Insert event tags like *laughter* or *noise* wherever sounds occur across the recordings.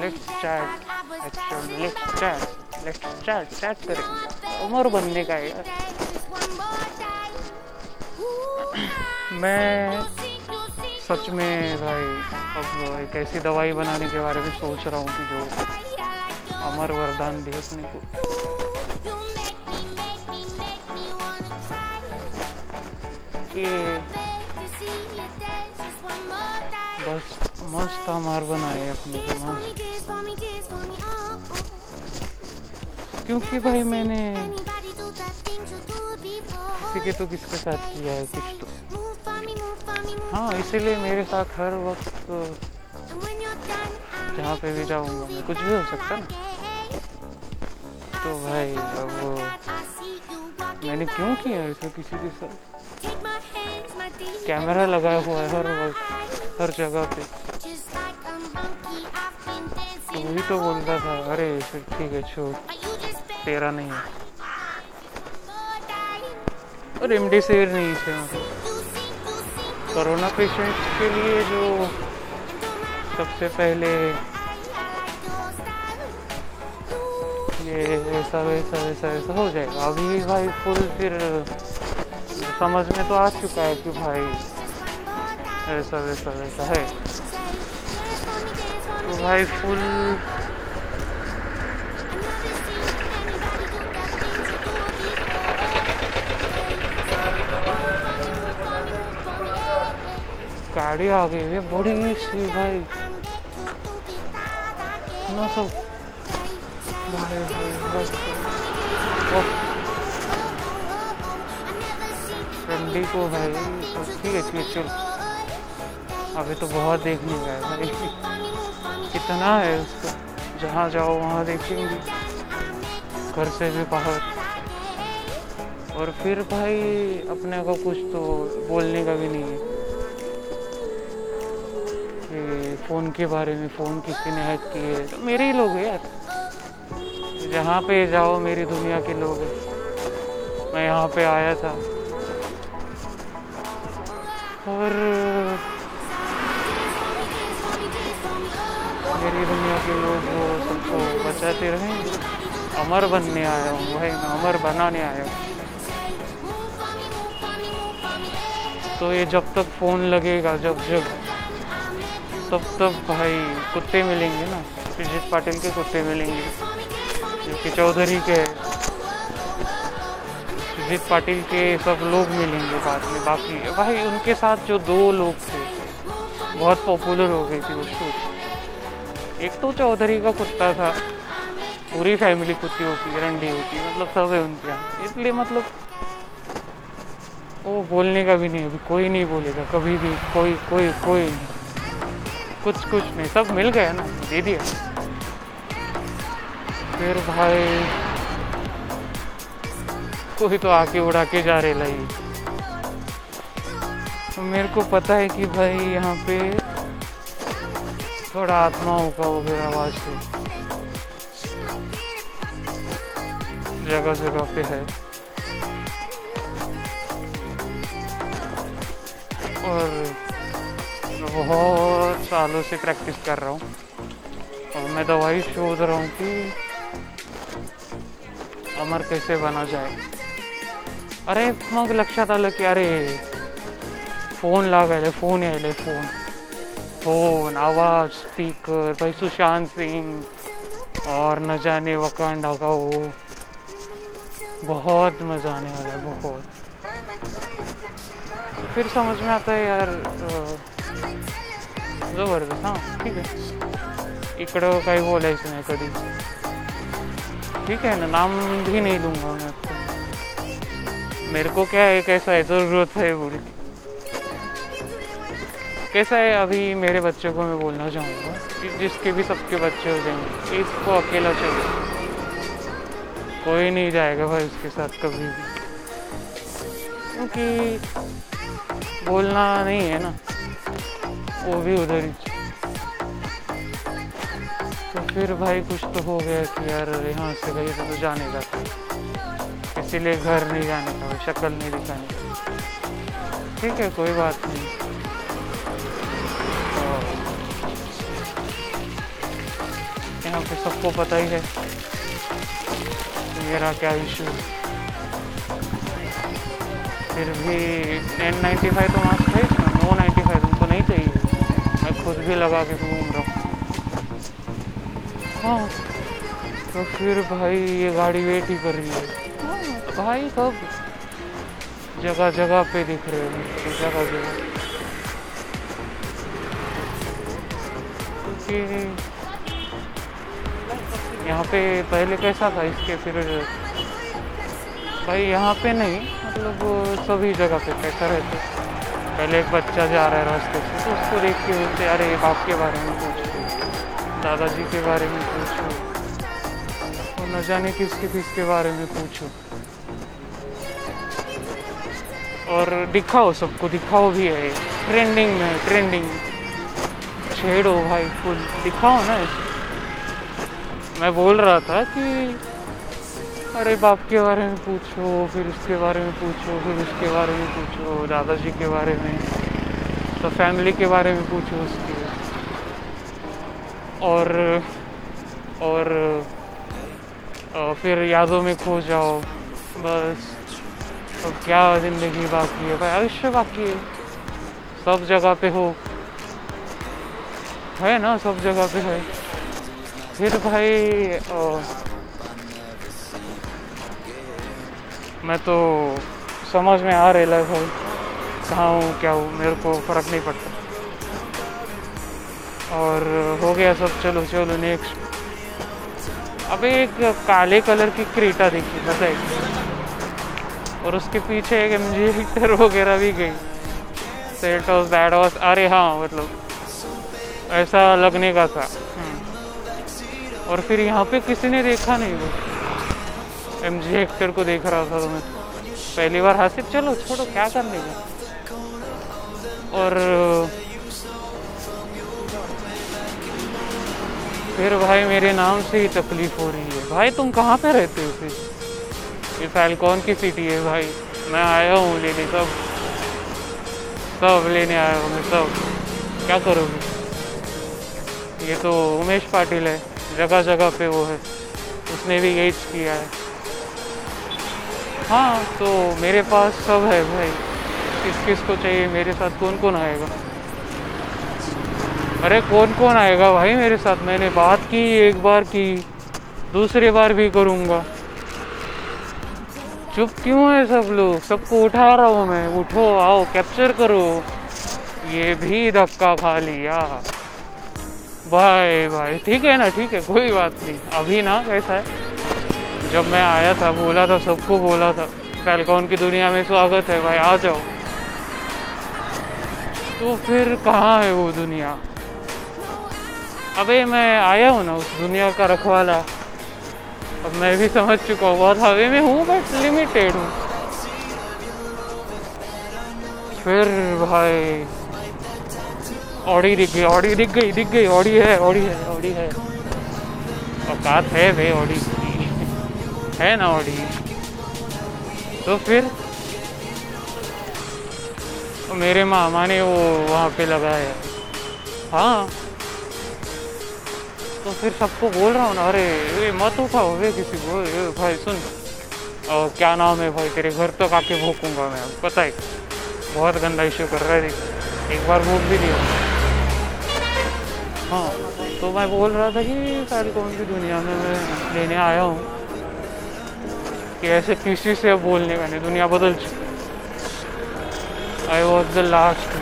let's उम्र बनने का यार मैं सच में भाई, अब एक ऐसी दवाई बनाने के बारे में सोच रहा हूँ कि जो अमर वरदान दे अपने को। कि बस मस्त हमार बनाए अपने क्योंकि भाई मैंने किसी के तो किसके साथ किया है, कुछ तो। हाँ इसीलिए मेरे साथ हर वक्त जहाँ पे भी जाऊँगा मैं, कुछ भी हो सकता ना। तो भाई, अब मैंने क्यों किया ऐसा किसी के साथ? कैमरा लगाया हुआ है हर वक्त। हर जगह पे। तो वही तो बोलता था, अरे, फिर ठीक है, छोड़। तेरा नहीं है। और रेमडेसिविर नहीं है कोरोना पेशेंट्स के लिए जो सबसे पहले ये ऐसा, वैसा वैसा वैसा हो जाएगा। अभी भाई फुल फिर समझ में तो आ चुका है कि भाई ऐसा वैसा वैसा है। तो भाई फुल गाड़ी आ गई है बड़ी सी भाई। ना सब भाई भाई बस। ठंडी को भाई तो ठीक है ठीक है चल। अभी तो बहुत देखने का है भाई। कितना है उसको। जहाँ जाओ, वहाँ देखेंगे। घर से भी बाहर। और फिर भाई, अपने को कुछ तो बोलने का भी नहीं है। कि फ़ोन के बारे में, फ़ोन किसी ने हैक किए। तो मेरे ही लोग हैं यार। जहाँ पे जाओ, मेरी दुनिया के लोग हैं। मैं यहाँ पे आया था। और बचाते रहेंगे अमर बनने आया हूँ भाई मैं अमर बनाने आया हूँ। तो ये जब तक फ़ोन लगेगा, जब जब, तब तब भाई कुत्ते मिलेंगे ना सुजीत पाटिल के कुत्ते मिलेंगे, जो कि चौधरी के सुजीत पाटिल के सब लोग मिलेंगे बाद में, बाकी भाई उनके साथ जो दो लोग थे, बहुत पॉपुलर हो गई थी उसको एक तो चौधरी का कुत्ता था पूरी फैमिली कुत्ती होती रंडी होती मतलब सब है उनके यहाँ। इसलिए मतलब वो बोलने का भी नहीं, अभी कोई नहीं बोलेगा, कभी भी, कोई कोई कोई नहीं। कुछ कुछ नहीं, सब मिल गया ना, दे दिया। फिर भाई, कोई तो आके उड़ा के जा रहे लाई तो मेरे को पता है कि भाई यहाँ पे थोड़ा आत्माओं का वगैरह आवाज़ है जगह जगह पे है। और बहुत सालों से प्रैक्टिस कर रहा हूँ। और मैं दवाई शोध रहा हूँ कि अमर कैसे बना जाए। अरे मग लक्षात आलं की अरे, फ़ोन लागायला फ़ोन यायले फ़ोन। फ़ोन, आवाज़ स्पीकर भाई, सुशांत सिंह, और न जाने वकांडा का वो। बहुत मज़ा आने वाला है, बहुत। फिर समझ में आता है यार ज़बरदस्त, हाँ, ठीक आहे इकडं काही बोलायचं नाही कधी। ठीक है ना, नाम भी नहीं लूँगा मैं मेरे को क्या है कैसा है ज़रूरत है बोली कैसा है, अभी मेरे बच्चों को मैं बोलना चाहूँगा जिसके भी सबके बच्चे हो जाएँगे, इसको अकेला चाहिए। कोई नहीं जाएगा भाई उसके साथ कभी भी। क्योंकि बोलना नहीं है ना वो भी उधर ही। तो फिर भाई कुछ तो हो गया कि यार यहाँ से भाई तो, तो जाने का इसीलिए घर नहीं जाने का शक्ल नहीं दिखाने का। ठीक है कोई बात नहीं। हाँ। यहाँ पे सबको पता ही है। मेरा क्या इशू फिर भी एन नाइन्टी फाइव तो मास्क है नो नाइन्टी फाइव तुमको नहीं चाहिए। मैं खुद भी लगा के घूम रहा हूँ। हाँ तो फिर भाई ये गाड़ी वेट ही कर रही है। भाई कब? जगह जगह पे दिख रहे हैं जगह जगह। क्योंकि यहाँ पे पहले कैसा था इसके, फिर भाई यहाँ पे नहीं मतलब सभी जगह पे कैसा रहते पहले एक बच्चा जा रहा है रास्ते से तो उसको देख के बोलते, अरे, बाप के बारे में पूछो दादाजी के बारे में पूछो और न जाने किसके किसके बारे में पूछो। और दिखाओ सबको, दिखाओ भी है। ट्रेंडिंग में, ट्रेंडिंग। छेड़ो भाई, फुल। दिखाओ ना मैं बोल रहा था कि अरे बाप के बारे में पूछो फिर उसके बारे में पूछो फिर उसके बारे में पूछो दादाजी के बारे में तो फैमिली के बारे में पूछो उसके। और और, फिर यादों में खो जाओ बस। तो क्या ज़िंदगी बाकी है भाई आयुष्य बाकी है। सब जगह पे हो। है ना सब जगह पे है। फिर भाई आ, मैं तो समझ में आ रहा है भाई कहाँ हूँ क्या हूँ मेरे को फ़र्क नहीं पड़ता। और हो गया सब चलो चलो नेक्स्ट अबे एक काले कलर की क्रीटा देखी है और उसके पीछे एक एम जी वगैरह भी गई। सेट ऑफ़ बैड अरे हाँ मतलब ऐसा लगने का था। और फिर यहाँ पे किसी ने देखा नहीं वो? एम जी एक्टर को देख रहा था तो मैं। पहली बार हासिल। चलो, छोड़ो, क्या करने का? और, फिर भाई मेरे नाम से ही तकलीफ़ हो रही है। भाई, तुम कहाँ पे रहते हो फिर? ये फैलकॉन की सिटी है भाई। मैं आया हूँ लेने, सब। सब लेने आया हूँ मैं, सब। क्या करोगे? ये तो उमेश पाटिल है। जगह जगह पे वो है। उसने भी यही किया है। हाँ तो मेरे पास सब है भाई। किस किस को चाहिए? मेरे साथ कौन कौन आएगा? अरे कौन कौन आएगा भाई मेरे साथ? मैंने बात की, एक बार की, दूसरी बार भी करूँगा। चुप क्यों है सब लोग? सबको उठा रहा हूँ मैं। उठो, आओ कैप्चर करो। ये भी धक्का खा लिया। भाई भाई। ठीक है ना, ठीक है, कोई बात नहीं। अभी ना, कैसा है? जब मैं आया था, बोला था, सबको बोला था फैलकॉन की दुनिया में स्वागत है, भाई, आ जाओ। तो फिर कहाँ है वो दुनिया? अबे, मैं आया हूँ ना उस दुनिया का रखवाला। अब मैं भी समझ चुका हूँ, बहुत हवे में हूँ बट लिमिटेड हूँ। फिर, भाई ऑडी दिख गई ऑडी दिख गई दिख गई ऑडी है ऑडी है ऑडी है। औकात है भाई ऑडी है ना ऑडी तो फिर? मेरे मामा ने वो वहाँ पे लगाया। हाँ। तो फिर सबको बोल रहा हूँ ना, अरे ये मत उठाओ वे किसी को भाई सुन। और क्या नाम है भाई तेरे? घर तक आके भूकूँगा मैं, पता है। बहुत गंदा इशू कर रहा है एक बार भूख भी दिया हाँ तो मैं बोल रहा था कि सारी कौन सी दुनिया में मैं लेने आया हूँ। कि ऐसे किसी से बोलने का नहीं दुनिया बदल चुकी आई वॉज़ द लास्ट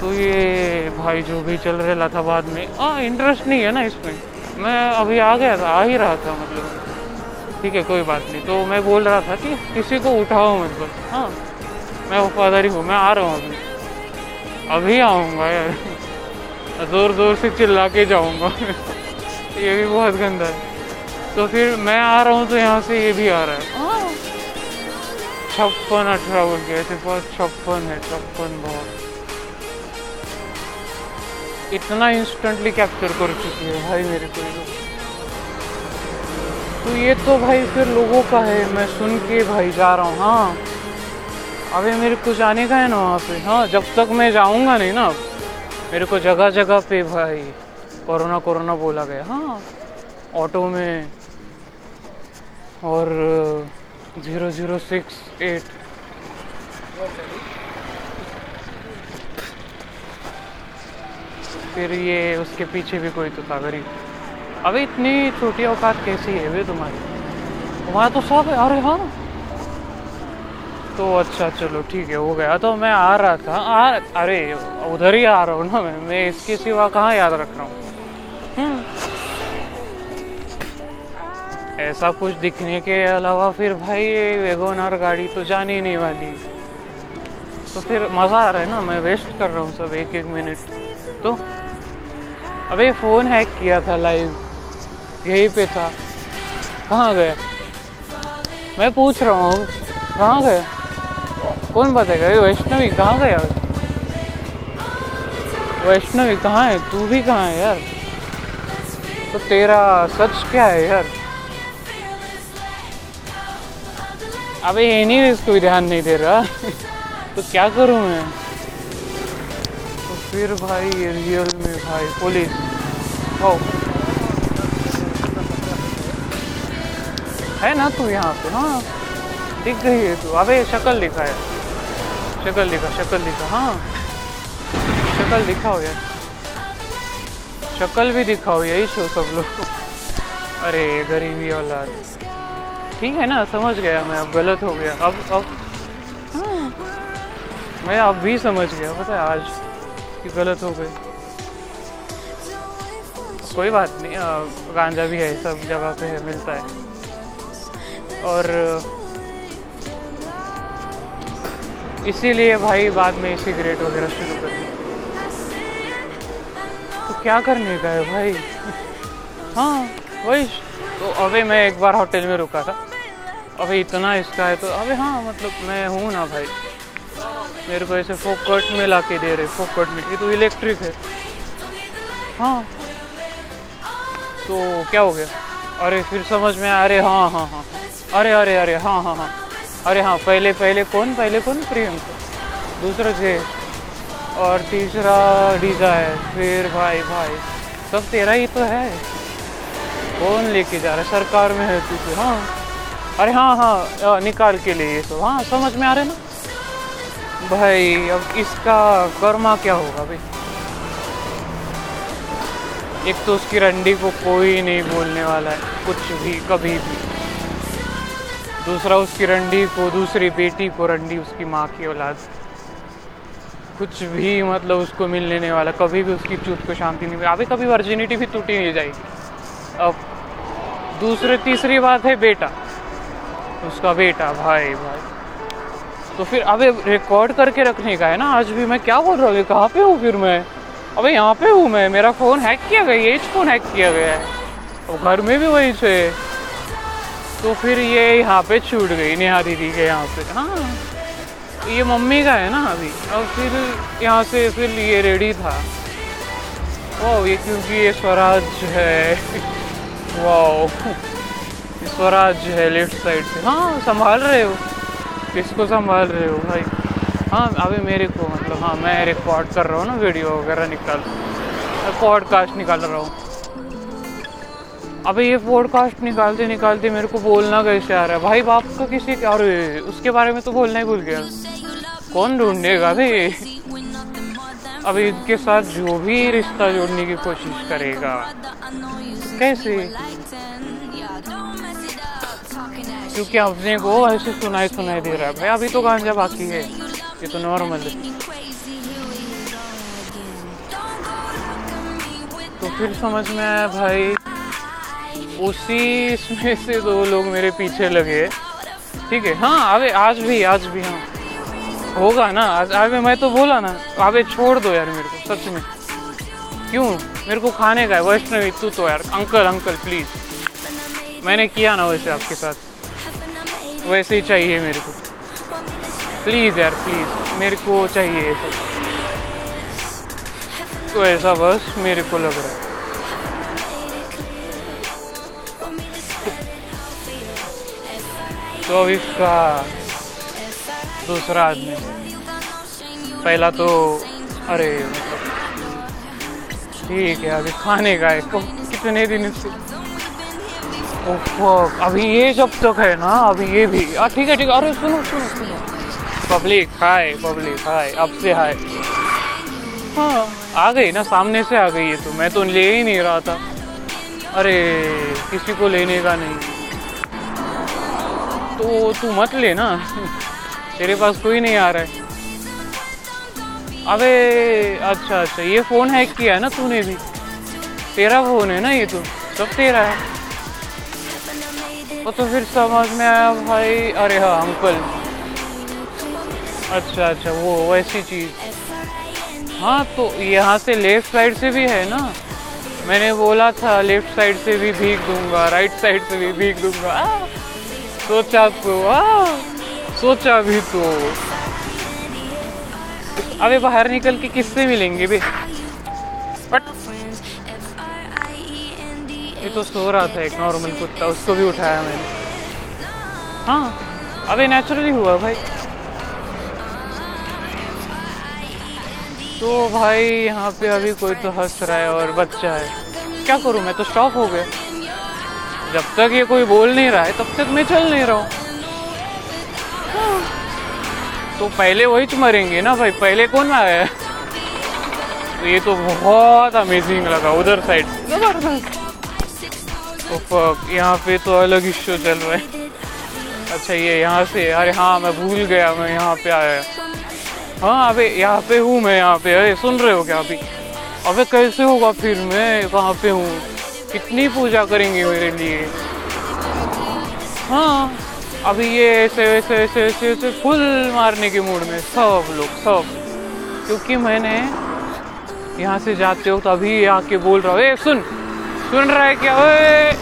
तो ये भाई जो भी चल रहे लाथाबाद में हाँ इंटरेस्ट नहीं है ना इसमें। मैं अभी आ गया था, आ ही रहा था मतलब। ठीक है, कोई बात नहीं। तो मैं बोल रहा था कि किसी को उठाओ मत बस। हाँ मैं वफादारी हूँ, मैं आ रहा हूँ अभी। अभी आऊँगा यार। ज़ोर ज़ोर से चिल्ला के जाऊँगा। ये भी बहुत गंदा है। तो फिर मैं आ रहा हूँ तो यहाँ से ये भी आ रहा है। छप्पन अठारह बोल के ऐसे पास छप्पन है छप्पन बहुत। इतना इंस्टेंटली कैप्चर कर चुकी है भाई मेरे को तो ये तो भाई फिर लोगों का है मैं सुन के भाई जा रहा हूँ हाँ। अभी मेरे को जाने का है ना वहाँ पे। हाँ जब तक मैं जाऊँगा नहीं ना, मेरे को जगह जगह पे भाई कोरोना कोरोना बोला गया। हाँ ऑटो में और ज़ीरो ज़ीरो सिक्स एट फिर ये उसके पीछे भी कोई तो था, गरीब। अभी इतनी छोटी औकात कैसी है वे तुम्हारी? वहाँ तो सब है अरे हाँ। तो अच्छा चलो ठीक है हो गया। तो मैं आ रहा था। आ अरे उधर ही आ रहा हूँ ना मैं। मैं इसके सिवा कहाँ याद रख रहा हूँ? हम्म। ऐसा कुछ दिखने के अलावा फिर भाई ये वेगोनार गाड़ी तो जानी ही नहीं वाली। तो फिर मज़ा आ रहा है ना? मैं वेस्ट कर रहा हूँ सब एक एक मिनट तो अबे फ़ोन हैक किया था लाइव यहीं पे था। कहाँ गए? मैं पूछ रहा हूँ। कहाँ गए? कौन बताएगा ये वैष्णवी, कहाँ गया वैष्णवी, कहाँ है? तू भी कहाँ है यार? तो तेरा सच क्या है यार? अबे ये नहीं इसको भी ध्यान नहीं दे रहा। *laughs* तो क्या करूँ मैं? तो फिर भाई ये रियल में भाई पुलिस ओ है ना तू यहाँ पे हाँ? दिख गई है तू। अबे शक्ल दिखा है शक्ल दिखा शक्ल दिखा हाँ। शक्ल दिखाओ यार। शक्ल भी दिखाओ यही शो सब लोग। अरे गरीबी औलाद। ठीक है ना समझ गया मैं अब गलत हो गया। अब अब हाँ, मैं अब भी समझ गया पता है आज कि गलत हो गई। कोई बात नहीं गांजा भी है सब जगह पे है मिलता है। और इसीलिए भाई बाद में सिगरेट वगैरह शुरू कर दी। तो क्या करने का है भाई? हाँ वही। तो अभी मैं एक बार होटल में रुका था। अभी इतना इसका है तो अभी हाँ मतलब मैं हूँ ना भाई। मेरे को ऐसे फोकट में ला के दे रहे फोकट में। ये तो इलेक्ट्रिक है। हाँ। तो क्या हो गया? अरे, फिर समझ में अरे हाँ हाँ हाँ। अरे अरे अरे हाँ हाँ हाँ। अरे हाँ पहले पहले कौन? पहले कौन? प्रियंका। दूसरा थे और तीसरा डीजा है। फिर भाई भाई। सब तेरा ही तो है। कौन लेके जा रहा है? सरकार में है तुझे हाँ। अरे हाँ हाँ। निकाल के लिए तो। हाँ समझ में आ रहे ना? भाई, अब इसका कर्मा क्या होगा भाई? एक तो उसकी रंडी को कोई नहीं बोलने वाला है। कुछ भी, कभी भी। दूसरा उसकी रंडी को, दूसरी बेटी को रंडी उसकी माँ की औलाद। कुछ भी मतलब उसको मिल लेने वाला, कभी भी उसकी चूत को शांति नहीं मिली अभी कभी वर्जिनिटी भी टूटी नहीं जाएगी। अब दूसरे, तीसरी बात है बेटा। उसका बेटा, भाई भाई। तो फिर अबे रिकॉर्ड करके रखने का है ना, आज भी मैं क्या बोल रहा हूँ? कहाँ पे हूँ फिर मैं? अबे यहाँ पे हूँ मैं, मेरा फ़ोन हैक किया गया ये फ़ोन हैक किया गया है। और घर में भी वही से तो फिर ये यहाँ पे छूट गई नेहा दीदी के यहाँ पे हाँ। ये मम्मी का है ना अभी। और फिर यहाँ से फिर ये रेडी था। वाह ये क्योंकि ये स्वराज है। वाह स्वराज है लेफ़्ट साइड से। हाँ संभाल रहे हो। किसको संभाल रहे हो भाई? हाँ अभी मेरे को मतलब हाँ मैं रिकॉर्ड कर रहा हूँ ना वीडियो वगैरह निकाल। पॉडकास्ट निकाल रहा हूँ। अबे ये पॉडकास्ट निकालते निकालते मेरे को बोलना कैसे आ रहा है? भाई, बाप का किसी अरे, उसके बारे में तो बोलना ही भूल गया। कौन ढूंढेगा भाई अभी इनके साथ जो भी रिश्ता जोड़ने की कोशिश करेगा। कैसे? क्योंकि अपने को ऐसे सुनाई सुनाई दे रहा है। भाई, अभी तो गांजा बाकी है। ये तो नॉर्मल है। तो फिर समझ में आया भाई उसी इसमें से दो लोग मेरे पीछे लगे। ठीक है? हाँ अबे आज भी आज भी हाँ। होगा ना? आज अबे मैं तो बोला ना अबे छोड़ दो यार मेरे को, सच में। क्यों? मेरे को खाने का है, वैष्णवी, तू तो यार, अंकल अंकल प्लीज़ मैंने किया ना वैसे आपके साथ। वैसे ही चाहिए मेरे को। प्लीज़ यार प्लीज़ मेरे को चाहिए ऐसा तो ऐसा बस मेरे को लग रहा है। तो अब इसका दूसरा आदमी पहला तो अरे, ठीक है, अभी खाने का है। कितने दिन से अभी ये जब तक है ना, अभी ये भी। आ, ठीक है ठीक है। अरे, सुनो सुनो सुनो। पब्लिक, हाय पब्लिक, हाय, अब से हाय। हाँ आ गई ना, सामने से आ गई है तो। मैं तो ले ही नहीं रहा था। अरे, किसी को लेने का नहीं। तो तू मत ले ना। तेरे पास कोई नहीं आ रहा है। अबे अच्छा अच्छा ये फ़ोन हैक किया है ना तूने भी। तेरा फ़ोन है ना ये तो सब तेरा है। वो तो फिर समझ में आया भाई अरे हाँ अंकल अच्छा अच्छा वो वैसी चीज़। हाँ तो यहाँ से लेफ़्ट साइड से भी है ना। मैंने बोला था लेफ़्ट साइड से भी भीग दूँगा राइट साइड से भी भीग दूँगा। आ, सोचा तो आ, सोचा भी तो अबे बाहर निकल के किससे मिलेंगे बे बट ये तो सो रहा था एक नॉर्मल कुत्ता उसको भी उठाया मैंने हाँ अबे नेचुरली हुआ भाई तो भाई यहाँ पे अभी कोई तो हंस रहा है और बच्चा है क्या करूँ मैं तो स्टॉप हो गया जब तक ये कोई बोल नहीं रहा है, तब तक मैं चल नहीं रहा हूँ। तो पहले वही मरेंगे ना भाई? पहले कौन आया तो ये तो बहुत अमेजिंग लगा, उधर साइड तो यहाँ पे तो अलग ही शो चल रहा है। अच्छा ये यहाँ से, अरे हाँ मैं भूल गया, मैं यहाँ पे आया हाँ अबे, यहाँ पे हूँ मैं, यहाँ पे। अरे, सुन रहे हो क्या अभी? अबे, कैसे होगा फिर? मैं कहाँ पे हूँ? कितनी पूजा करेंगे मेरे लिए? हाँ अभी ये ऐसे ऐसे ऐसे ऐसे ऐसे फुल मारने के मूड में सब लोग, सब। क्योंकि मैंने यहाँ से जाते हो तो अभी आके बोल रहा हूँ सुन सुन रहा है क्या? ओए!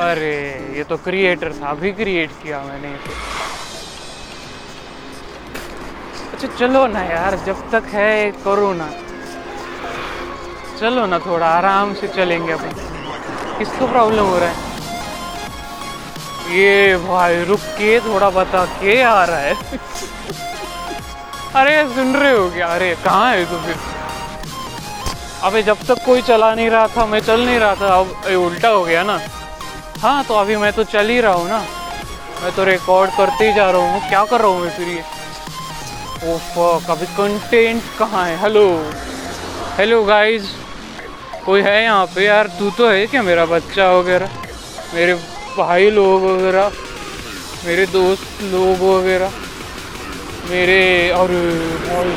अरे, ये तो क्रिएटर था, अभी क्रिएट किया मैंने। अच्छा चलो ना यार, जब तक है करो ना चलो ना थोड़ा, आराम से चलेंगे अपन। किसको प्रॉब्लम हो रहा है? ये भाई, रुक के थोड़ा बता, के आ रहा है? अरे, सुन रहे हो क्या? अरे, कहाँ है तो फिर? अबे, जब तक कोई चला नहीं रहा था, मैं चल नहीं रहा था, अब उल्टा हो गया ना। हाँ तो अभी मैं तो चल ही रहा हूँ ना। मैं तो रिकॉर्ड करते ही जा रहा हूँ। क्या कर रहा हूँ मैं फिर ये? ओह अभी कंटेंट कहाँ है? हेलो हेलो गाइस कोई है यहाँ पे यार? तू तो है क्या मेरा बच्चा वगैरह? मेरे भाई लोग वगैरह? मेरे दोस्त लोग वगैरह? मेरे और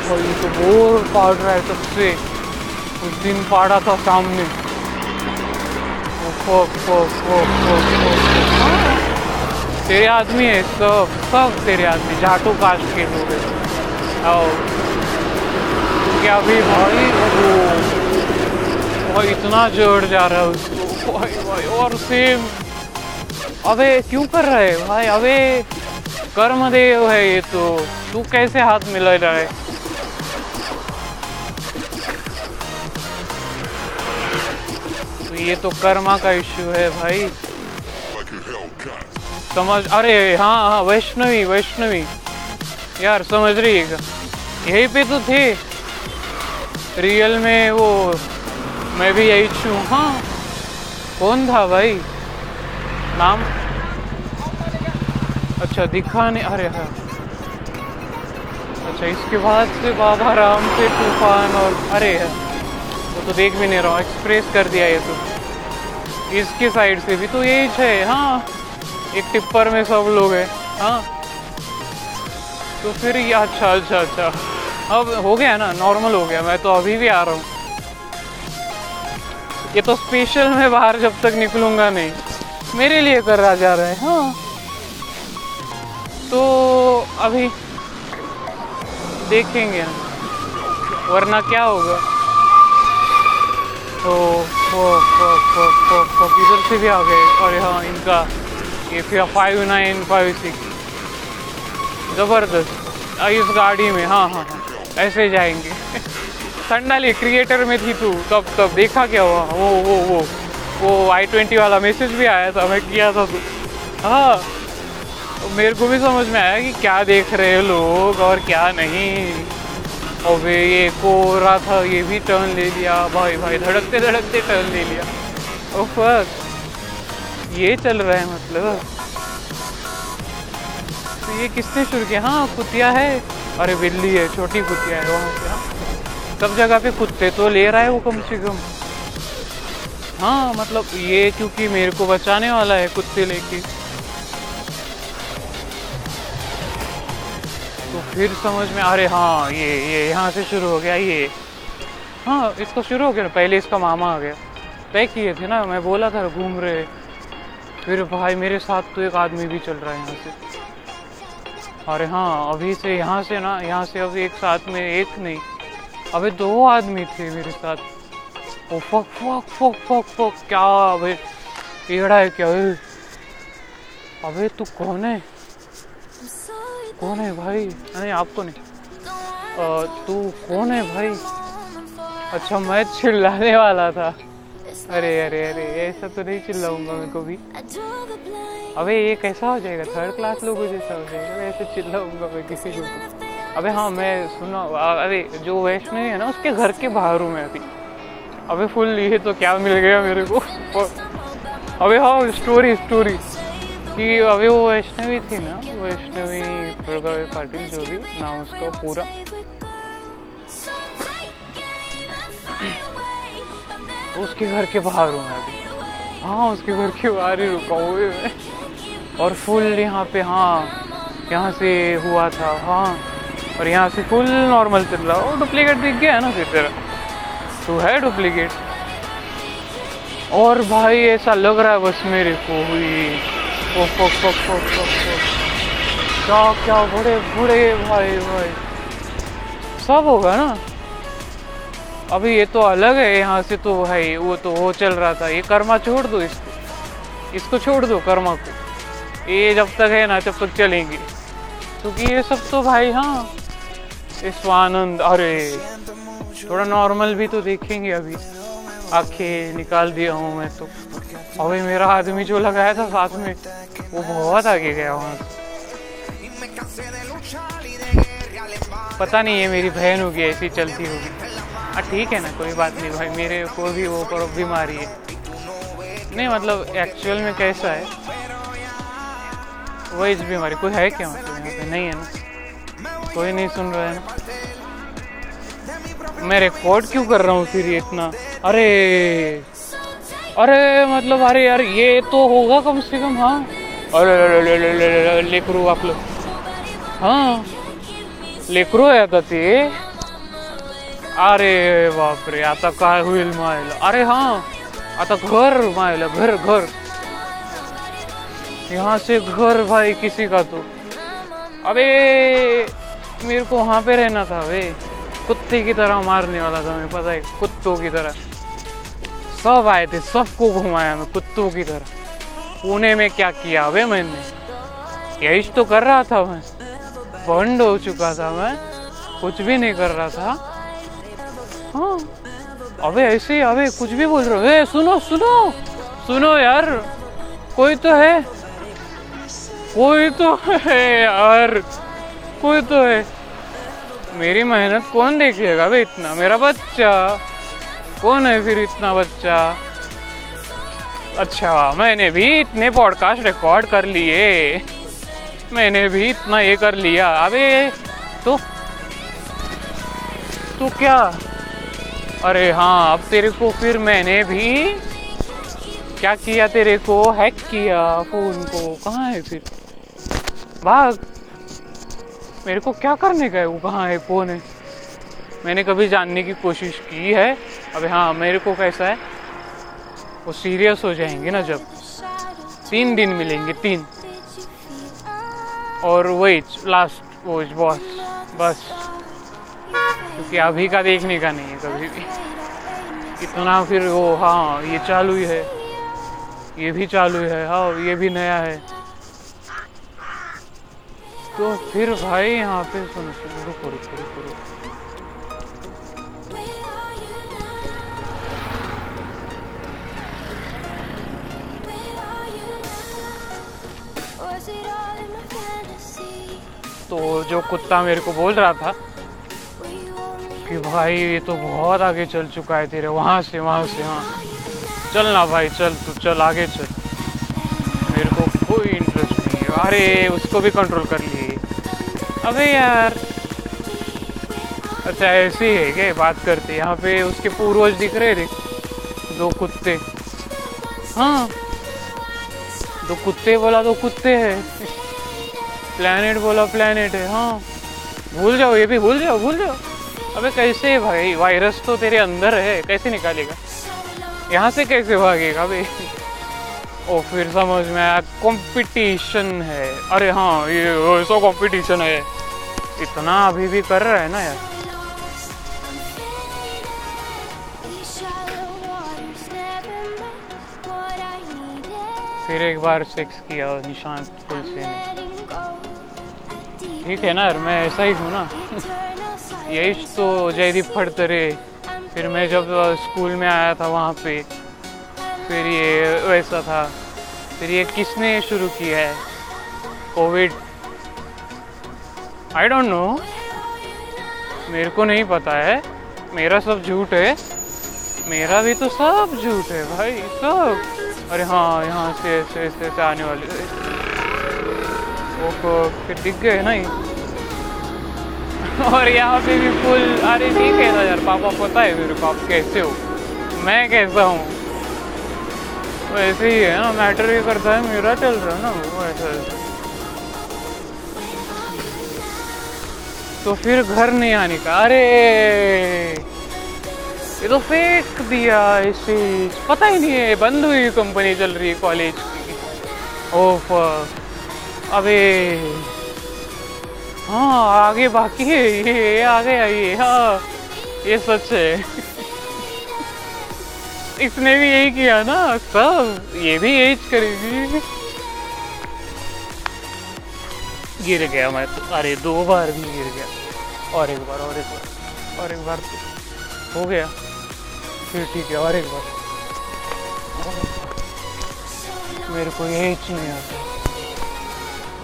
भाई तो बोर काट रहा है सबसे। उस दिन पाड़ा था सामने। तेरे आदमी है सब सब तेरे आदमी। जाटो कास्ट के लोग हैं आओ। क्या भी भाई? भाई, इतना जड़ जा रहा है उसको। भाई भाई, और सेम अबे, क्यों कर रहा है? भाई, अबे, कर्म देव है ये तो। तू कैसे हाथ मिला रहा है? तो ये तो कर्मा का इश्यू है भाई। समझ, अरे हाँ हाँ वैष्णवी वैष्णवी। यार, समझ रही है यहीं पे तो थे। रियल में वो मैं भी यही छू। हाँ। कौन था भाई? नाम? अच्छा दिखा नहीं अरे हाँ। अच्छा इसके बाद से बाबा राम से तूफ़ान और, अरे है। वो तो देख भी नहीं रहा हूँ एक्सप्रेस कर दिया ये तो। इसके साइड से भी तो यही है हाँ। एक टिप्पर में सब लोग हैं। हाँ। तो फिर ये अच्छा अच्छा अच्छा। अब हो गया ना? नॉर्मल हो गया। मैं तो अभी भी आ रहा हूँ। ये तो स्पेशल मैं बाहर जब तक निकलूँगा नहीं। मेरे लिए कर रहा जा रहा है हाँ। तो अभी देखेंगे वरना क्या होगा? तो इधर से भी आ गए, और हाँ इनका ये फिर फाइव नाइन फाइव सिक्स ज़बरदस्त। इस गाड़ी में हाँ हाँ हाँ ऐसे जाएँगे। *laughs* संडाली क्रिएटर में थी तू, तब तब देखा क्या हुआ? वो वो वो वो आई ट्वेंटी वाला मैसेज भी आया था, मैं किया था तू। हाँ तो मेरे को भी समझ में आया कि क्या देख रहे हैं लोग और क्या नहीं। और वे ये को रहा था, ये भी टर्न ले लिया, भाई भाई, धड़कते धड़कते टर्न ले लिया। ओ फक ये चल रहा है मतलब। तो ये किसने शुरू किया? हाँ कुतिया है। अरे बिल्ली है, छोटी कुतिया है वहाँ हाँ। सब जगह पे कुत्ते तो ले रहा है वो कम से कम। हाँ मतलब ये क्योंकि मेरे को बचाने वाला है कुत्ते लेके। तो फिर समझ में, अरे हाँ ये ये यहाँ से शुरू हो गया, ये। हाँ इसका शुरू हो गया ना, पहले इसका मामा आ गया। तय किए थे ना, मैं बोला था, घूम रहे। फिर भाई, मेरे साथ तो एक आदमी भी चल रहा है यहाँ से। अरे हाँ अभी से यहाँ से ना, यहाँ से अभी एक साथ में एक नहीं। अबे दो आदमी थे मेरे साथ। ओ fuck fuck fuck fuck fuck क्या अबे टेढ़ा है क्या? ए? अबे तू कौन है? कौन है भाई? नहीं आपको नहीं। तू कौन है भाई? अच्छा मैं चिल्लाने वाला था। अरे अरे अरे, ऐसा तो नहीं चिल्लाऊँगा मैं कभी। अबे, ये कैसा हो जाएगा? थर्ड क्लास लोगों जैसा हो जाएगा ऐसे चिल्लाऊँगा मैं किसी को। अबे हाँ मैं सुना अरे, जो वैष्णवी है ना, उसके घर के बाहर हूँ मैं अभी। अबे फुल ये तो क्या मिल गया मेरे को? अबे हाँ स्टोरी स्टोरी कि अबे वो वैष्णवी थी ना, वैष्णवी प्रभावी पाटिल जो भी, नाम उसका पूरा। उसके घर के बाहर हूँ मैं अभी। हाँ उसके घर के बाहर ही रुका हुआ और फुल यहाँ पे हाँ यहाँ से हुआ था हाँ। और यहाँ से फुल नॉर्मल चल रहा वो डुप्लीकेट दिख गया है ना फिर तेरा। तो है डुप्लीकेट और भाई ऐसा लग रहा है बस मेरे को हुई क्या क्या बड़े बड़े भाई भाई। सब होगा ना? अभी ये तो अलग है, यहाँ से तो भाई वो तो वो चल रहा था। ये कर्मा छोड़ दो इसको। इसको छोड़ दो कर्मा को। ये जब तक है ना जब तक चलेंगे। क्योंकि ये सब तो भाई हाँ। इस स्वानंद अरे, थोड़ा नॉर्मल भी तो देखेंगे अभी। आँखें निकाल दिया हूँ मैं तो। अभी मेरा आदमी जो लगाया था साथ में, वो बहुत आगे गया वहाँ पता नहीं है मेरी बहन होगी, ऐसी चलती होगी। हाँ ठीक है ना, कोई बात नहीं भाई, मेरे को भी वो पर बीमारी है। नहीं मतलब एक्चुअल में कैसा है? वही बीमारी कोई है क्या? मतलब नहीं है ना? कोई नहीं सुन रहा है। मैं रिकॉर्ड क्यों कर रहा हूँ फिर ये इतना? अरे अरे मतलब अरे यार, ये तो होगा कम से कम हाँ। अरे लेकरू आपलं हाँ लेकरू आता ते अरे आता काय होईल मायला अरे हाँ आता घर मायला घर घर। यहाँ से घर भाई किसी का तो। अबे मेरे को वहाँ पे रहना था वे। कुत्ते की तरह मारने वाला था मैं पता है कुत्तों की तरह। सब आए थे, सबको घुमाया मैं कुत्तों की तरह। पुणे में क्या किया अबे मैंने? यही तो कर रहा था मैं। बंड हो चुका था मैं। कुछ भी नहीं कर रहा था। हाँ। अबे ऐसे अबे कुछ भी बोल रहे हो। सुनो सुनो। सुनो यार। कोई तो है। कोई तो है यार। कोई तो है। मेरी मेहनत कौन देखेगा बे इतना मेरा बच्चा। कौन है फिर इतना बच्चा? अच्छा मैंने भी इतने पॉडकास्ट रिकॉर्ड कर लिए। मैंने भी इतना ये कर लिया। अबे तो तो क्या? अरे हाँ अब तेरे को फिर मैंने भी क्या किया तेरे को? हैक किया फ़ोन को। कहाँ है फिर? भाग। मेरे को क्या करने का है? वो कहाँ है? फ़ोन है? मैंने कभी जानने की कोशिश की है। अबे हाँ मेरे को कैसा है? वो सीरियस हो जाएँगे ना जब। तीन दिन मिलेंगे, तीन। और वही लास्ट वो बॉस बस। क्योंकि अभी का देखने का नहीं है कभी भी। इतना फिर वो हाँ ये चालू ही है। ये भी चालू है हाँ ये भी नया है। तो फिर भाई यहाँ पे सुनो रुको रुको रुको रुको। तो जो कुत्ता मेरे को बोल रहा था कि भाई ये तो बहुत आगे चल चुका है तेरे, वहाँ से वहाँ से हाँ चल ना भाई, चल तू, चल, आगे चल। मेरे को कोई इंटरेस्ट नहीं है। अरे, उसको भी कंट्रोल कर लिए। अबे यार अच्छा ऐसे ही क्या? बात करते यहाँ पे उसके पूर्वज दिख रहे थे। दो कुत्ते। हाँ। दो कुत्ते बोला, दो कुत्ते है। प्लेनेट बोला प्लेनेट है। हाँ। भूल जाओ, ये भी भूल जाओ भूल जाओ। अबे, कैसे भाई? वायरस तो तेरे अंदर है। कैसे निकालेगा? यहाँ से कैसे भागेगा भाई ओ, फिर समझ में आया कंपटीशन है। अरे हाँ ये ऐसा कंपटीशन है। इतना अभी भी कर रहा है ना यार। फिर एक बार सेक्स किया और निशांत पुल से। ठीक है ना यार, मैं ऐसा ही हूँ ना। यही तो जयदीप फड़तरे फिर मैं जब स्कूल में आया था वहाँ पे फिर ये वैसा था। फिर ये किसने शुरू किया है? कोविड। आई डोंट नो मेरे को नहीं पता है। मेरा सब झूठ है। मेरा भी तो सब झूठ है भाई, सब। अरे हाँ यहाँ से, ऐसे ऐसे ऐसे आने वाले। वो फिर दिख गए ना ही। और यहाँ पे भी फुल अरे ठीक है यार, पापा पता है मेरे आप कैसे हो? मैं कैसा हूँ? वैसे ही है ना मैटर ये करता है, मेरा चल रहा है ना वो ऐसा तो फिर घर नहीं आने का। अरे! ये तो फेंक दिया इसे पता ही नहीं है, बंद हुई कंपनी चल रही है कॉलेज की। ओफ! अबे! हाँ आगे बाकी है, ये आ गया ये हाँ ये सच है। इसने भी यही किया ना, सब, ये भी यही करेगी। गिर गया मैं तो। अरे, दो बार भी गिर गया। और एक बार, और एक बार, और एक बार तो हो गया। फिर ठीक है, और एक बार। मेरे को यही नहीं आता।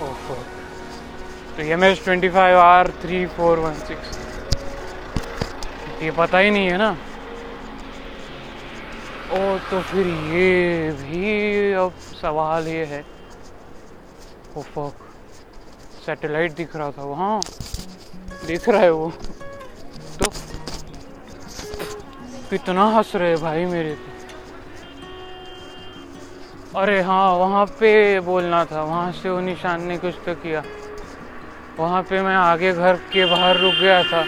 ओहो। तो M S twenty five R three four one six ये पता ही नहीं है ना। ओ तो फिर ये भी अब सवाल ये है। सैटेलाइट दिख रहा था वहाँ। दिख रहा है वो। तो कितना हंस रहे भाई मेरे पे अरे हाँ वहाँ पे बोलना था। वहाँ से वो निशान ने कुछ तो किया। वहाँ पे मैं आगे घर के बाहर रुक गया था।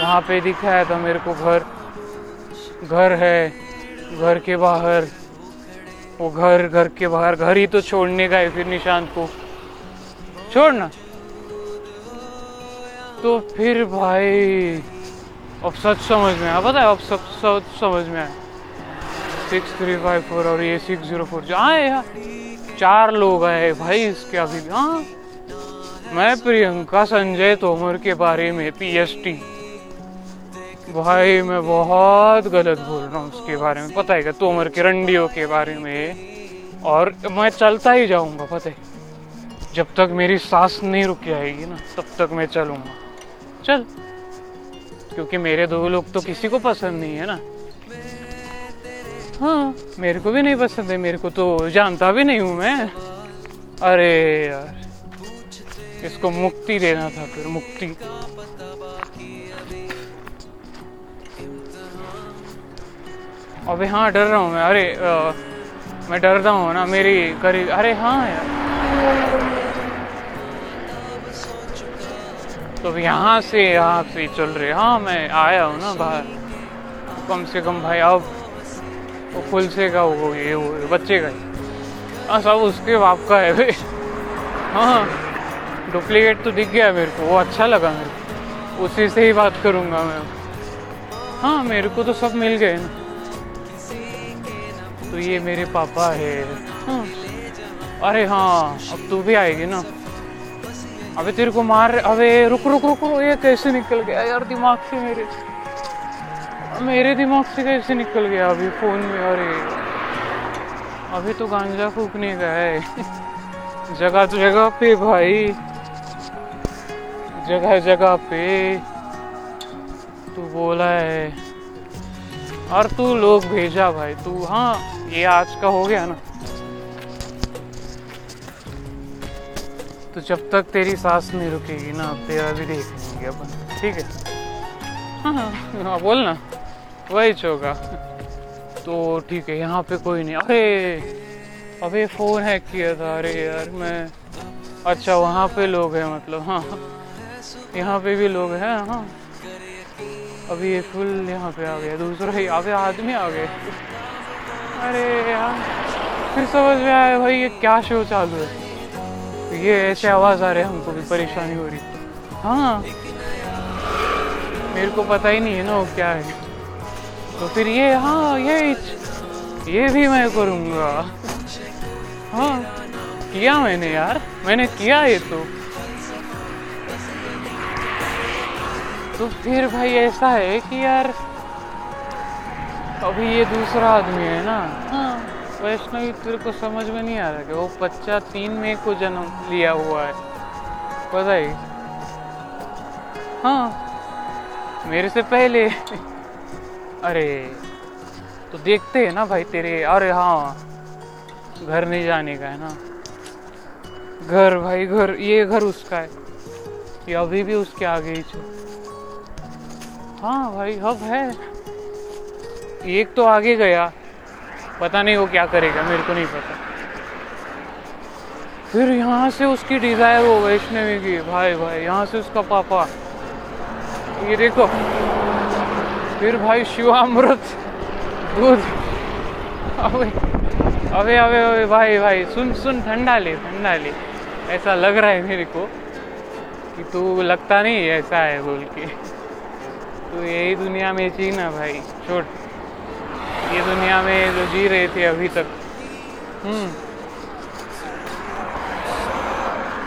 वहाँ पे दिखाया था मेरे को घर। घर है। घर के बाहर। वो घर घर के बाहर। घर ही तो छोड़ने का है फिर निशांत को। छोड़ना तो फिर भाई, अब सच समझ में आया। पता है, अब सब सच समझ में आया। सिक्स थ्री फाइव फोर और ये सिक्स ज़ीरो फोर जो आए यार चार लोग आए भाई इसके अभी हाँ। मैं प्रियंका, संजय तोमर के बारे में पीएसटी भाई, मैं बहुत गलत बोल रहा हूँ उसके बारे में। पता है क्या तोमर के रंडियों के बारे में और मैं चलता ही जाऊँगा, पता है। जब तक मेरी सांस नहीं रुक जाएगी ना, तब तक मैं चलूँगा। चल, क्योंकि मेरे दो लोग तो किसी को पसंद नहीं है ना। हाँ मेरे को भी नहीं पसंद है, मेरे को तो जानता भी नहीं हूँ मैं। अरे यार, इसको मुक्ति देना था फिर, मुक्ति। अबे हाँ डर रहा हूँ मैं। अरे आ, मैं डरता हूँ ना मेरी करीब अरे हाँ यार। तो यहाँ से यहाँ से चल रहे हाँ। मैं आया हूँ ना बाहर। कम से कम भाई अब वो फुल से का वो ये वो बच्चे का ही। हाँ सब उसके बाप का है भाई। हाँ डुप्लीकेट तो दिख गया मेरे को वो अच्छा लगा मेरे को। उसी से ही बात करूँगा मैं। हाँ मेरे को तो सब मिल गए ना। तो ये मेरे पापा है। हाँ। अरे हाँ अब तू भी आएगी ना। अबे तेरे को मार अबे रुक रुक रुक रुक ये कैसे निकल गया यार दिमाग से मेरे। मेरे दिमाग से कैसे निकल गया अभी फ़ोन में? अरे। अभी तो गांजा फूकने का है। जगह तो जगह पे भाई। जगह जगह पे। तू बोला है। और तू लोग भेजा भाई तू हाँ ये आज का हो गया ना। तो जब तक तेरी सांस नहीं रुकेगी ना तेरा भी देख लेंगे अपन ठीक है? हाँ हाँ। हाँ बोल ना वही होगा तो ठीक है यहाँ पे कोई नहीं। अरे अबे फ़ोन हैक किया था अरे यार मैं अच्छा वहाँ पे लोग हैं मतलब हाँ। यहाँ पे भी लोग हैं हाँ। अभी ये फुल यहाँ पे आ गया, दूसरा ही अबे आदमी आ गए। अरे यार, फिर समझ में आया भाई ये क्या शो चालू है। तो ये ऐसे आवाज़ आ रहे हमको भी परेशानी हो रही हाँ। मेरे को पता ही नहीं है ना वो क्या है। तो फिर ये हाँ ये ये भी मैं करूँगा। हाँ किया मैंने यार, मैंने किया ये तो। तो फिर भाई ऐसा है कि यार अभी ये दूसरा आदमी है ना। हाँ। वैष्णवी तेरे को समझ में नहीं आ रहा कि वो बच्चा तीन मई को जन्म लिया हुआ है। पता ही? हाँ। मेरे से पहले। अरे तो देखते हैं ना भाई तेरे। अरे हाँ। घर नहीं जाने का है ना। घर भाई घर ये घर उसका है। ये अभी भी उसके आगे ही छो। हाँ भाई, अब है। एक तो आगे गया। पता नहीं वो क्या करेगा, मेरे को नहीं पता। फिर यहाँ से उसकी डिज़ायर हो वैष्णवी की, भाई भाई, यहाँ से उसका पापा। ये देखो, फिर भाई शिवामृत, दूध। अबे अबे अबे अबे, भाई भाई, सुन सुन, ठंडा ले ठंडा ले। ऐसा लग रहा है मेरे को कि तू लगता नहीं ऐसा है बोल के। तो यही दुनिया में जी ना भाई, छोड़। ये दुनिया में जो जी रहे थे अभी तक। हम्म।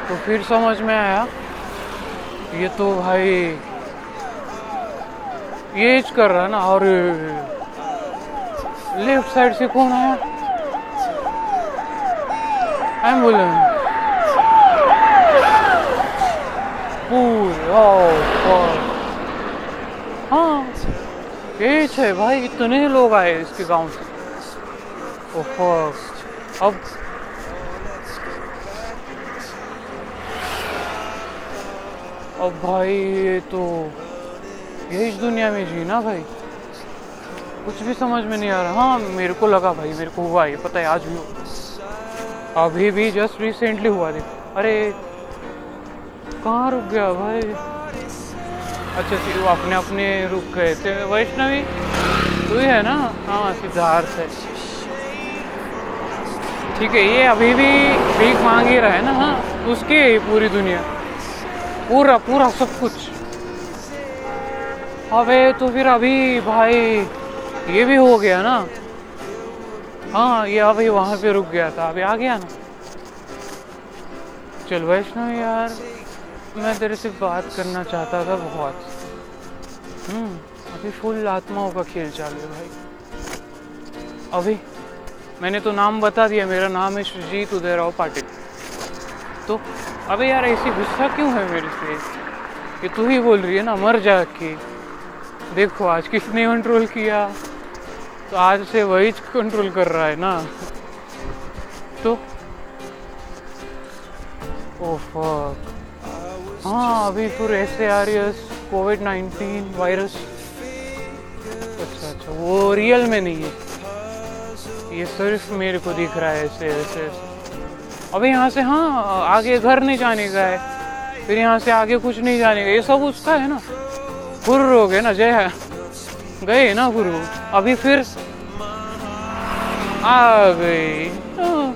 तो फिर समझ में आया, ये तो भाई, ये कर रहा ना, और लेफ़्ट साइड से कौन आया? एंबुलेंस पूरे है भाई इतने लोग आए इसके गाँव से ओहो अब अब भाई ये तो ये इस दुनिया में जी ना भाई कुछ भी समझ में नहीं आ रहा हाँ मेरे को लगा भाई मेरे को हुआ ये पता है आज भी अभी भी जस्ट रिसेंटली हुआ देखो अरे कहाँ रुक गया भाई अच्छा वो अपने अपने रुक गए थे वैष्णवी, तू ही है ना? हाँ सिद्धार्थ है। ठीक है, ये अभी भी भीख मांग ही रहा है ना? हाँ उसकी है पूरी दुनिया। पूरा पूरा सब कुछ। अबे तो फिर अभी भाई, ये भी हो गया ना? हाँ ये अभी वहाँ पे रुक गया था। अभी आ गया ना? चल वैष्णव यार। मैं तेरे से बात करना चाहता था बहुत। हम्म अभी फुल आत्माओं का खेल चालू है भाई। अभी, मैंने तो नाम बता दिया, मेरा नाम है सुजीत उदयराव पाटिल। तो अबे यार, ऐसी गुस्सा क्यों है मेरे से? कि तू ही बोल रही है ना, मर जा के। देखो, आज किसने कंट्रोल किया? तो आज से वही कंट्रोल कर रहा है ना। तो ओह हाँ अभी फिर ऐसे आ रही है कोविड नाइन्टीन वायरस अच्छा अच्छा वो रियल में नहीं है। ये सिर्फ़ मेरे को दिख रहा है ऐसे ऐसे अबे यहाँ से हाँ आगे घर नहीं जाने का है। फिर यहाँ से आगे कुछ नहीं जाने का ये सब उसका है ना। गुरु हो गए ना जय है। गए ना गुरु अभी फिर आ गई। हाँ,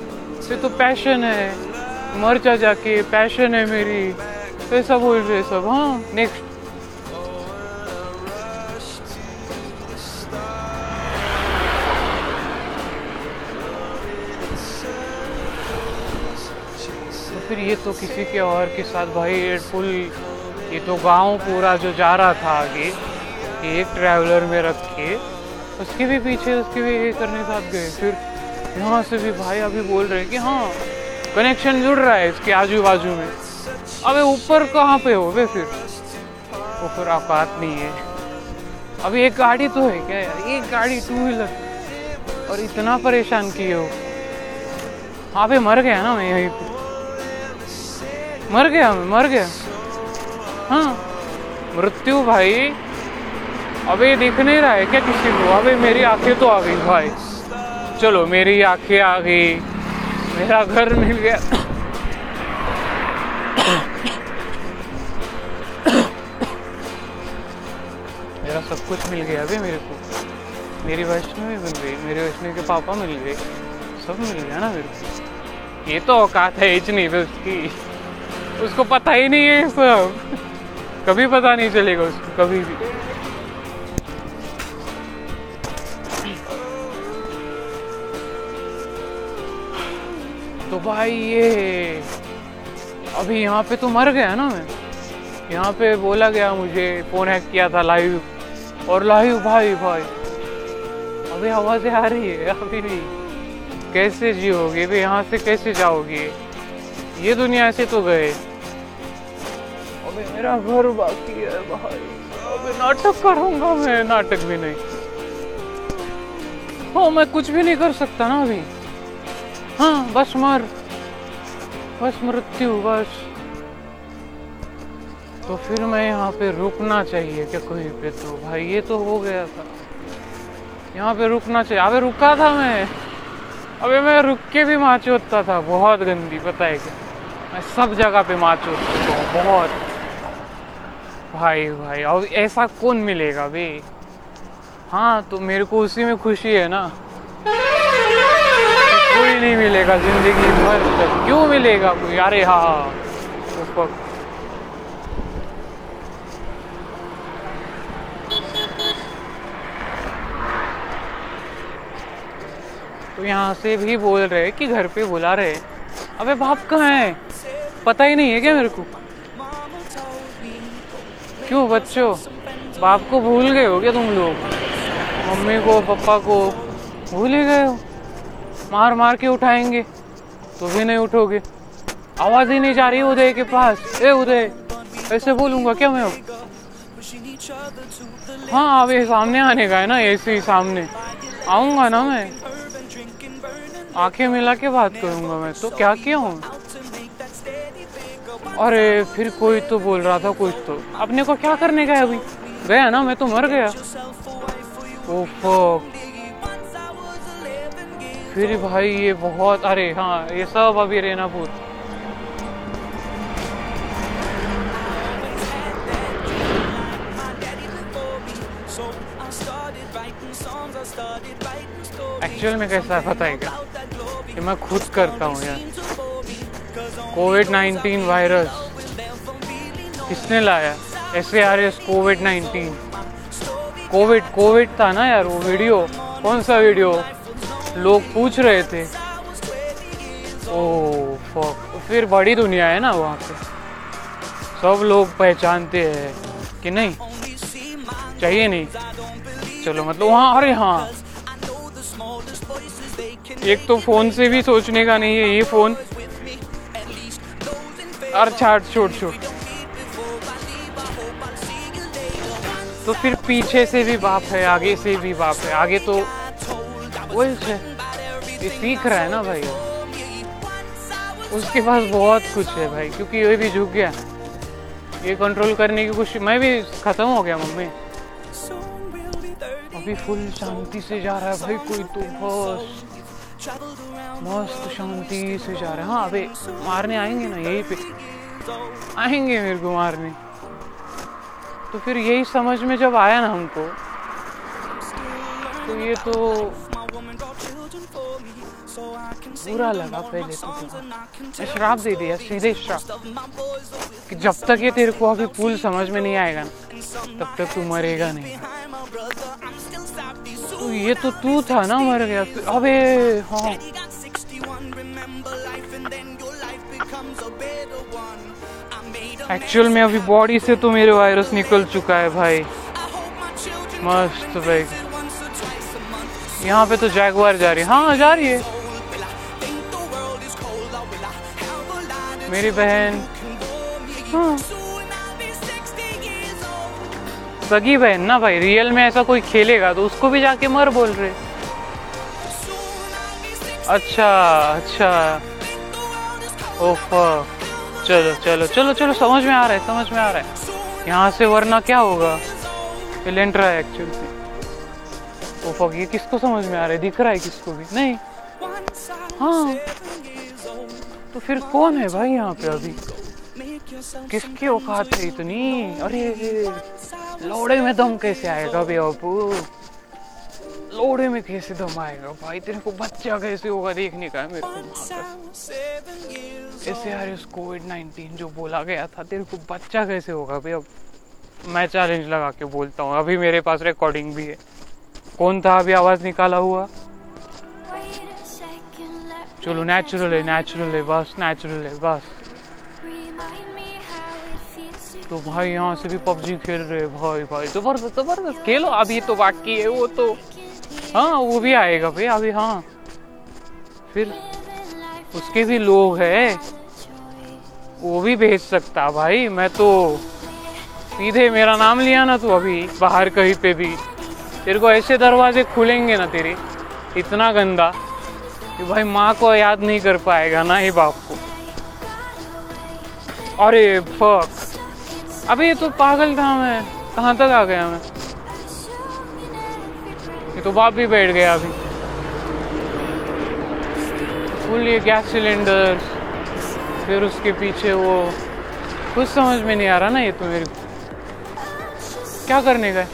ये तो पैशन है। मर जा जाके पैशन है मेरी। ऐसा बोल रहे सब हाँ नेक्स्ट फिर ये तो किसी के और के साथ भाई फुल ये तो गाँव पूरा जो जा रहा था आगे एक ट्रैवलर में रख के, उसके भी पीछे, उसके भी ये करने साथ गए। फिर यहाँ से भी भाई अभी बोल रहे हैं कि हाँ कनेक्शन जुड़ रहा है इसके आजू बाजू में। अबे ऊपर कहाँ पे हो? वे फिर फिर औकात नहीं है। अभी एक गाड़ी तो है क्या यार? एक गाड़ी टू व्हीलर और इतना परेशान किए हो। हाँ पे मर गया ना मैं यहीं मर गया मैं, मर गया। हाँ। मृत्यु भाई। अबे दिख नहीं रहा है क्या किसी को? अबे मेरी आँखें तो आ गई भाई। चलो मेरी आँखें आ गई। मेरा घर मिल गया। कुछ मिल गया अभी मेरे को। मेरी वैष्णवी मिल गई, मेरे वैष्णवी के पापा मिल गए, सब मिल गया ना मेरे को। ये तो औकात है इतनी भी उसकी। उसको पता ही नहीं है सब। कभी पता नहीं चलेगा उसको, कभी भी। तो भाई ये, अभी यहाँ पे तो मर गया ना मैं। यहाँ पे बोला गया मुझे, फ़ोन हैक किया था लाइव और लाइव भाई भाई। अभी आवाज़ें आ रही है, अभी भी कैसे जियोगे? भी यहाँ से कैसे जाओगे? ये दुनिया से तो गए। अबे मेरा घर बाकी है, भाई। अबे नाटक करूँगा मैं, नाटक भी नहीं। हो, मैं कुछ भी नहीं कर सकता ना अभी। हाँ बस मर। बस मृत्यु, बस। तो फिर मैं यहाँ पे रुकना चाहिए क्या कहीं पे तो? भाई, ये तो हो गया था। यहाँ पे रुकना चाहिए। अबे, रुका था मैं। अबे, मैं रुक के भी माच होता था। बहुत गंदी, पता है क्या? मैं सब जगह पे माच होता हूँ बहुत। भाई भाई, अब ऐसा कौन मिलेगा बे? हाँ तो मेरे को उसी में खुशी है ना। कोई नहीं मिलेगा ज़िंदगी भर तक। क्यों मिलेगा कोई? अरे हाँ तो तो यहाँ से भी बोल रहे कि घर पे बुला रहे। अबे बाप कहाँ है? पता ही नहीं है क्या मेरे को? क्यों बच्चों? बाप को भूल गए हो क्या तुम लोग? मम्मी को पापा को भूल ही गए हो? मार मार के उठाएँगे तो भी नहीं उठोगे। आवाज़ ही नहीं जा रही उदय के पास। ए उदय, ऐसे बोलूँगा क्या मैं हाँ अब ये सामने आने का है ना, ऐसे ही सामने। आऊँगा ना मैं? आँखें मिला के बात करूँगा मैं। तो क्या किया हूँ? अरे, फिर कोई तो बोल रहा था कुछ तो। अपने को क्या करने का है अभी? गया ना, मैं तो मर गया। ओफो। फिर भाई ये बहुत, अरे हाँ ये सब अभी रेनापुर। एक्चुअल में कैसा पता है क्या? कि मैं खुद करता हूँ यार। कोविड 19 वायरस किसने लाया? S A R S Covid 19 Covid Covid था ना यार वो वीडियो कौन सा वीडियो लोग पूछ रहे थे। ओ फक फिर बड़ी दुनिया है ना वहाँ पे। सब लोग पहचानते हैं कि नहीं? चाहिए नहीं? चलो मतलब वहाँ, अरे हाँ। एक तो फ़ोन से भी सोचने का नहीं है, ये फ़ोन। और छाट, छोट छोट। तो फिर पीछे से भी बाप है, आगे से भी बाप है। आगे तो वही ये सीख रहा है ना भाई। उसके पास बहुत कुछ है भाई, क्योंकि ये भी झुक गया। ये कंट्रोल करने की कोशिश मैं भी खत्म हो गया मम्मी। अभी फुल शांति से जा रहा है भाई, कोई तो बस। मस्त शांति से जा रहा है। हाँ अबे मारने आएँगे ना, यही पे। आएँगे मेरे को मारने। तो फिर यही समझ में जब आया ना हमको तो ये तो बुरा लगा पहले तो श्राप दे दिया, सीधे श्राप। कि जब तक ये तेरे को अभी पुल समझ में नहीं आएगा तब तक तू मरेगा नहीं। ये तो तू था ना मर गया अबे हाँ। एक्चुअल में अभी बॉडी से तो मेरे वायरस निकल चुका है भाई। मस्त भाई। यहाँ पे तो जैगवार जा रही है। हाँ जा रही है। मेरी बहन। हाँ। सगी बहन ना भाई रियल में ऐसा कोई खेलेगा तो उसको भी जाके मर बोल रहे। अच्छा अच्छा। ओफ। चलो चलो चलो चलो, समझ में आ रहा है, समझ में आ रहा है। यहाँ से वरना क्या होगा? एलेंट्रा है एक्चुअली ओ फक ये किसको समझ में आ रहा है? दिख रहा है किसको भी? नहीं। हाँ। तो फिर कौन है भाई यहाँ पे अभी? किसकी औकात है इतनी? अरे लोड़े में दम कैसे आएगा बे अपू लोड़े में कैसे दम आएगा भाई? तेरे को बच्चा कैसे होगा देखने का है मेरे को ऐसे यार इस कोविड नाइन्टीन जो बोला गया था तेरे को बच्चा कैसे होगा भाई अब मैं चैलेंज लगा के बोलता हूँ अभी मेरे पास रिकॉर्डिंग भी है। कौन था अभी आवाज़ निकाला हुआ? चलो नेचुरल है नेचुरल है बस नेचुरल है बस। तो भाई यहाँ से भी पबजी खेल रहे भाई भाई। ज़बरदस्त ज़बरदस्त। खेलो अभी तो बाकी है, वो तो हाँ वो भी आएगा भाई, अभी हाँ। फिर उसके भी लोग है। वो भी भेज सकता भाई, मैं तो सीधे मेरा नाम लिया ना तू अभी, बाहर कहीं पे भी। तेरे को ऐसे दरवाजे खुलेंगे ना तेरे, इतना गंदा, कि भाई माँ को याद नहीं कर पाएगा ना ही बाप को। अरे फक अबे, ये तो पागल था मैं। कहाँ तक आ गया मैं? ये तो बाप भी बैठ गया अभी। फुल ये गैस सिलेंडर फिर उसके पीछे वो, कुछ समझ में नहीं आ रहा ना ये तो मेरे क्या करने का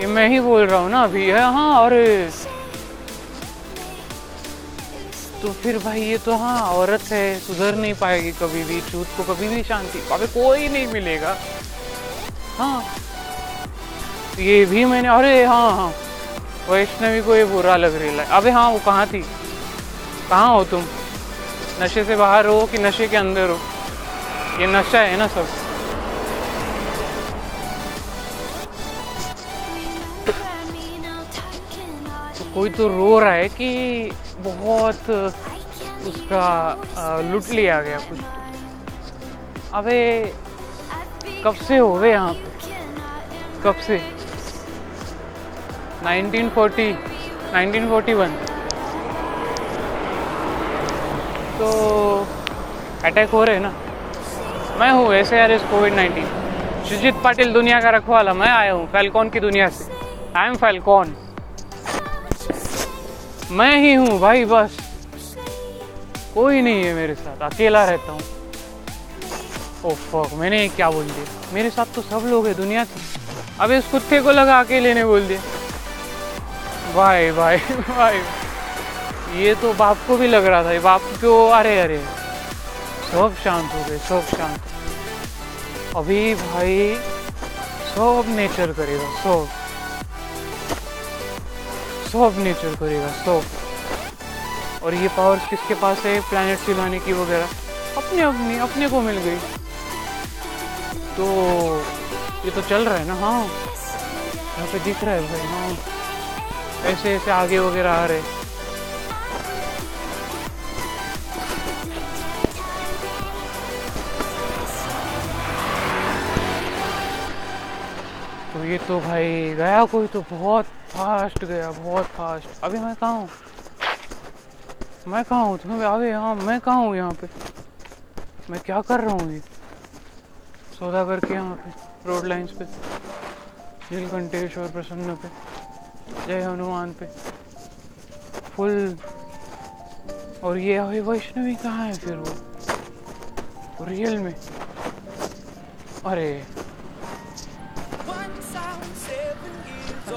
ये मैं ही बोल रहा हूँ ना अभी। है हाँ अरे। तो फिर भाई ये तो हाँ औरत है सुधर नहीं पाएगी कभी भी झूठ को कभी भी शांति अबे कोई नहीं मिलेगा। हाँ ये भी मैंने अरे हाँ हाँ वैष्णवी को ये बुरा लग रही है। अबे हाँ वो कहाँ थी? कहाँ हो तुम? नशे से बाहर हो कि नशे के अंदर हो? ये नशा है ना सब। तो कोई तो रो रहा है कि बहुत उसका लुट लिया गया कुछ अबे, कब से हो गए यहाँ पे? कब से? 1940 1941 तो अटैक हो रहे हैं ना? मैं हूँ ऐसे यार इस कोविड 19 सुजीत पाटिल दुनिया का रखवाला, मैं आया हूँ फैलकॉन की दुनिया से। आई एम फैलकॉन मैं ही हूँ भाई, बस। कोई नहीं है मेरे साथ, अकेला रहता हूँ। फक मैंने क्या बोल दिया? मेरे साथ तो सब लोग हैं, दुनिया के। अब इस कुत्ते को लगा अकेले ने बोल दिया। भाई भाई भाई। ये तो बाप को भी लग रहा था बाप क्यों? अरे अरे। सब शांत हो गए, सब शांत। अभी भाई, सब नेचर करेगा, सब। सब नेचर करेगा, सब। और ये पावर्स किसके पास है? प्लानट सिलाने की वगैरह। अपने अपनी अपने को मिल गई। तो ये तो चल रहा है ना? हाँ। यहाँ पे दिख रहा है भाई हाँ। ऐसे ऐसे आगे वगैरह आ रहे। तो ये तो भाई, गया कोई तो बहुत। फास्ट गया, बहुत फास्ट। अभी मैं कहाँ हूँ? मैं कहाँ हूँ? तुम्हें अबे हाँ मैं कहाँ हूँ यहाँ पे? मैं क्या कर रहा हूँ ये? सौदा करके यहाँ पे रोड लाइंस पे नीलकंठेश और प्रसन्न पे, जय हनुमान पे। फुल। और ये अभी वैष्णवी कहाँ है फिर वो? रियल में? अरे।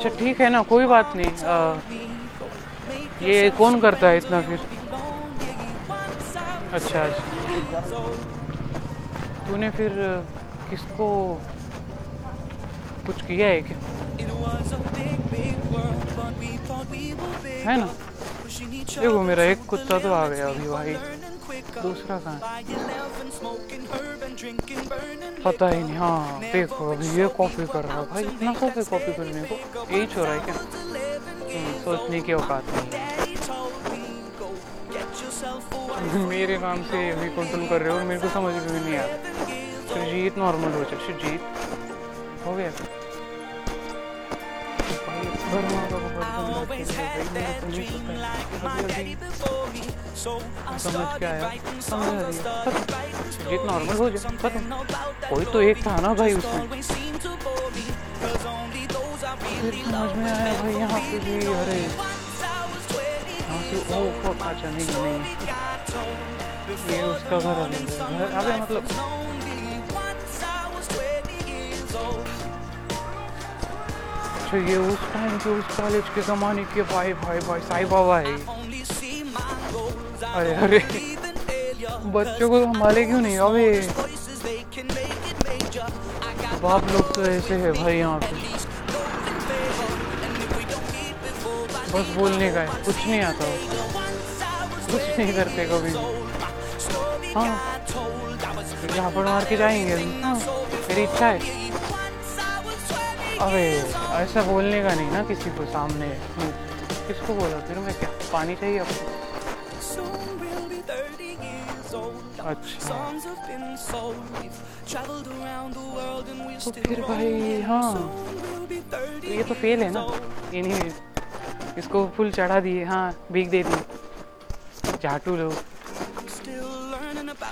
अच्छा ठीक है ना कोई बात नहीं आ, ये कौन करता है इतना फिर? अच्छा अच्छा। तूने फिर किसको कुछ किया है क्या? है ना? देखो मेरा एक कुत्ता तो आ गया अभी भाई। दूसरा कहाँ पता ही नहीं हाँ देखो अभी ये कॉपी कर रहा है भाई इतना कॉपी कॉपी करने को यही छोड़ रहा है क्या? हम्म, सोचने की औकात नहीं मेरे नाम से अभी कंट्रोल कर रहे हो मेरे को समझ में भी नहीं आ रहा। सुजीत नॉर्मल हो जाए सुजीत हो गया? भाई always had that dream like my daddy before me. So I started writing songs, I started writing हो जाए something about that तो भाई just always seemed to bore me. 'Cause only those I really love पे really भी know अरे me. Once I was 20 यहाँ years old, अच्छा नहीं story got told. Before the morning sun है मतलब was lonely. अच्छा ये उस टाइम के उस कॉलेज के जमाने के भाई भाई भाई, साई बाबा है। अरे अरे, बच्चों को संभाले क्यों नहीं? अबे, बाप लोग तो ऐसे है भाई यहाँ पे। बस बोलने का है, कुछ नहीं आता। कुछ नहीं करते कभी हाँ यहाँ पर मार के जाएँगे। हाँ, मेरी इच्छा है। अरे ऐसा बोलने का नहीं ना किसी को सामने। किसको बोला? फिर मैं क्या? पानी चाहिए आपको अच्छा। तो फिर भाई हाँ। तो ये तो फेल है ना। ये नहीं इसको फुल चढ़ा दिए हाँ भीग दे दी झाटू लो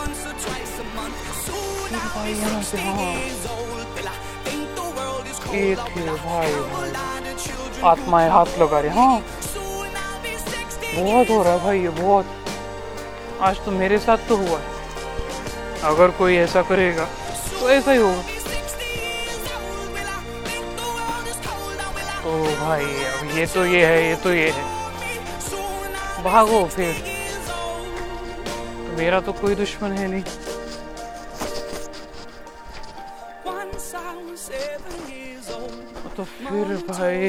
once or twice a month. Soon I'll be 60 हाँ years old. Will I think the world is cold? will I have a lot of children आत्माएँ हाथ लगा रहे हाँ Soon I'll be 60 बहुत हो रहा है भाई ये बहुत आज तो मेरे साथ तो हुआ है अगर कोई ऐसा करेगा तो ऐसा ही होगा be 60 years old. Will I think the world is cold? Or will I तो भाई अब ये तो ये है ये तो ये है भागो फिर. मेरा तो कोई दुश्मन है नहीं। तो फिर भाई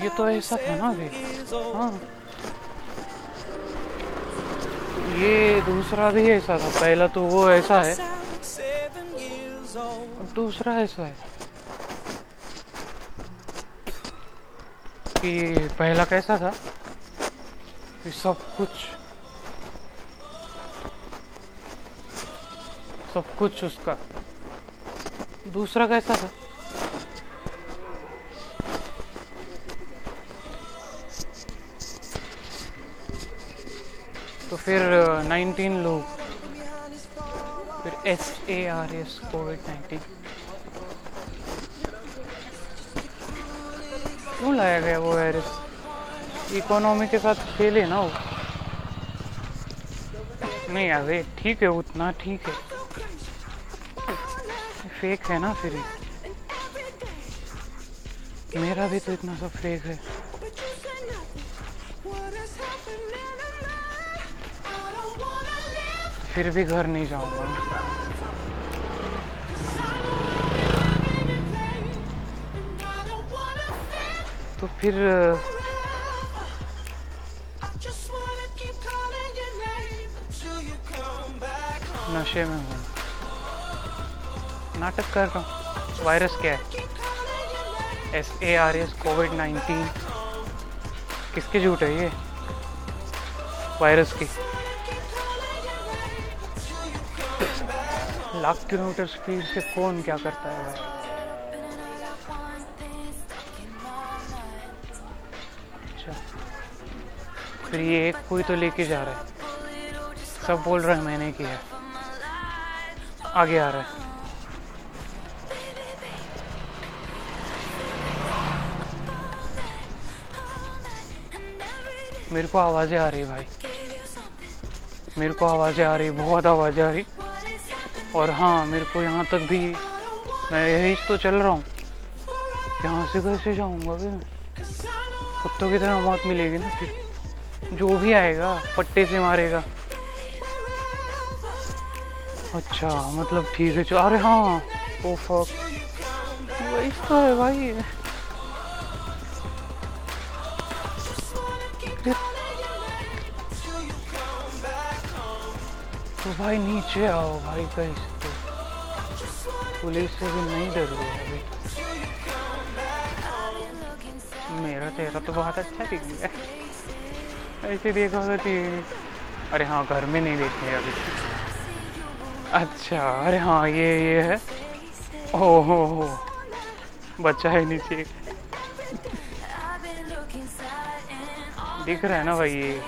ये तो ऐसा था ना भी हाँ। ये दूसरा भी ऐसा था। पहला तो वो ऐसा है। दूसरा ऐसा है। कि पहला कैसा था? कि सब कुछ सब कुछ उसका। दूसरा कैसा था? तो फिर नाइनटीन लोग, फिर S A R S Covid nineteen क्यों लाया गया वो वायरस इकोनॉमी के साथ खेले ना वो। नहीं अरे ठीक है, उतना ठीक है। फेक है ना फिर। मेरा भी तो इतना सब फेक है। फिर भी घर नहीं जाऊँगा। तो फिर नशे में हूँ। नाटक कर रहा हूँ। वायरस क्या है? S, A, R, S, Covid nineteen. किसके झूठ है ये? वायरस की। लाख किलोमीटर स्पीड से कौन क्या करता है भाई? अच्छा। फिर ये एक कोई तो लेके जा रहा है। सब बोल रहे हैं मैंने किया है। आगे आ रहा है। मेरे को आवाज़ें आ रही भाई। मेरे को आवाज़ें आ रही बहुत आवाज़ें आ रही और हाँ मेरे को यहाँ तक भी मैं यही तो चल रहा हूँ। यहाँ से कैसे जाऊँगा मैं? कुत्तों की तरह मौत मिलेगी ना फिर। जो भी आएगा, पट्टे से मारेगा। अच्छा मतलब ठीक है अरे हाँ। ओ फक वही तो है, भाई। तो भाई नीचे आओ, भाई कैसे तो। पुलिस से भी नहीं डर गया अभी। मेरा चेहरा तो बहुत अच्छा दिख गया। ऐसे देखा होगा अरे हाँ घर में नहीं देखने अभी। अच्छा अरे हाँ ये ये है। ओ हो हो बच्चा है नीचे। दिख रहा है ना भाई, ये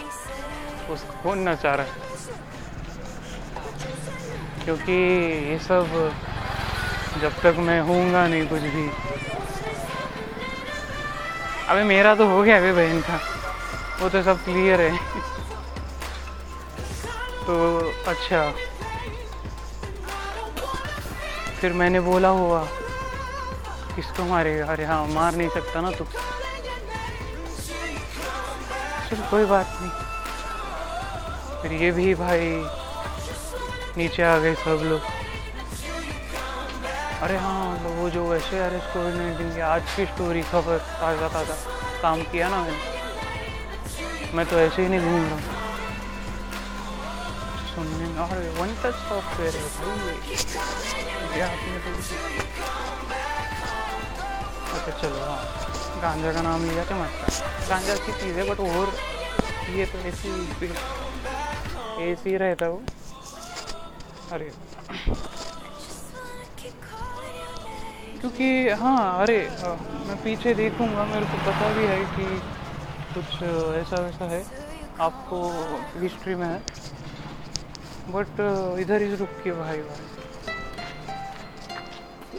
उसको कौन नचा रहा है। क्योंकि ये सब जब तक मैं होऊँगा नहीं कुछ भी। अबे मेरा तो हो गया अभी बहन का। वो तो सब क्लियर है। *laughs* तो अच्छा। फिर मैंने बोला हुआ किसको मारेगा अरे हाँ मार नहीं सकता ना तू? चल, कोई बात नहीं। फिर ये भी भाई, नीचे आ गए सब लोग। अरे हाँ मतलब वो जो वैसे अरेस्ट कोविड नाइन्टीन की आज की स्टोरी खबर ताज़ा ताज़ा काम किया ना मैंने। मैं तो ऐसे ही नहीं घूम रहा हूँ अरे वन टच सॉफ्टवेयर है ये तो अच्छा चलो हाँ गांजा का नाम लिया चमत्कार गांजा की चीज़ है बट और ये तो ऐसी ऐसी रहता वो अरे क्योंकि हाँ अरे मैं पीछे देखूँगा मेरे को पता भी है कि कुछ ऐसा वैसा है आपको हिस्ट्री में है बट इधर ही रुकिए भाई भाई।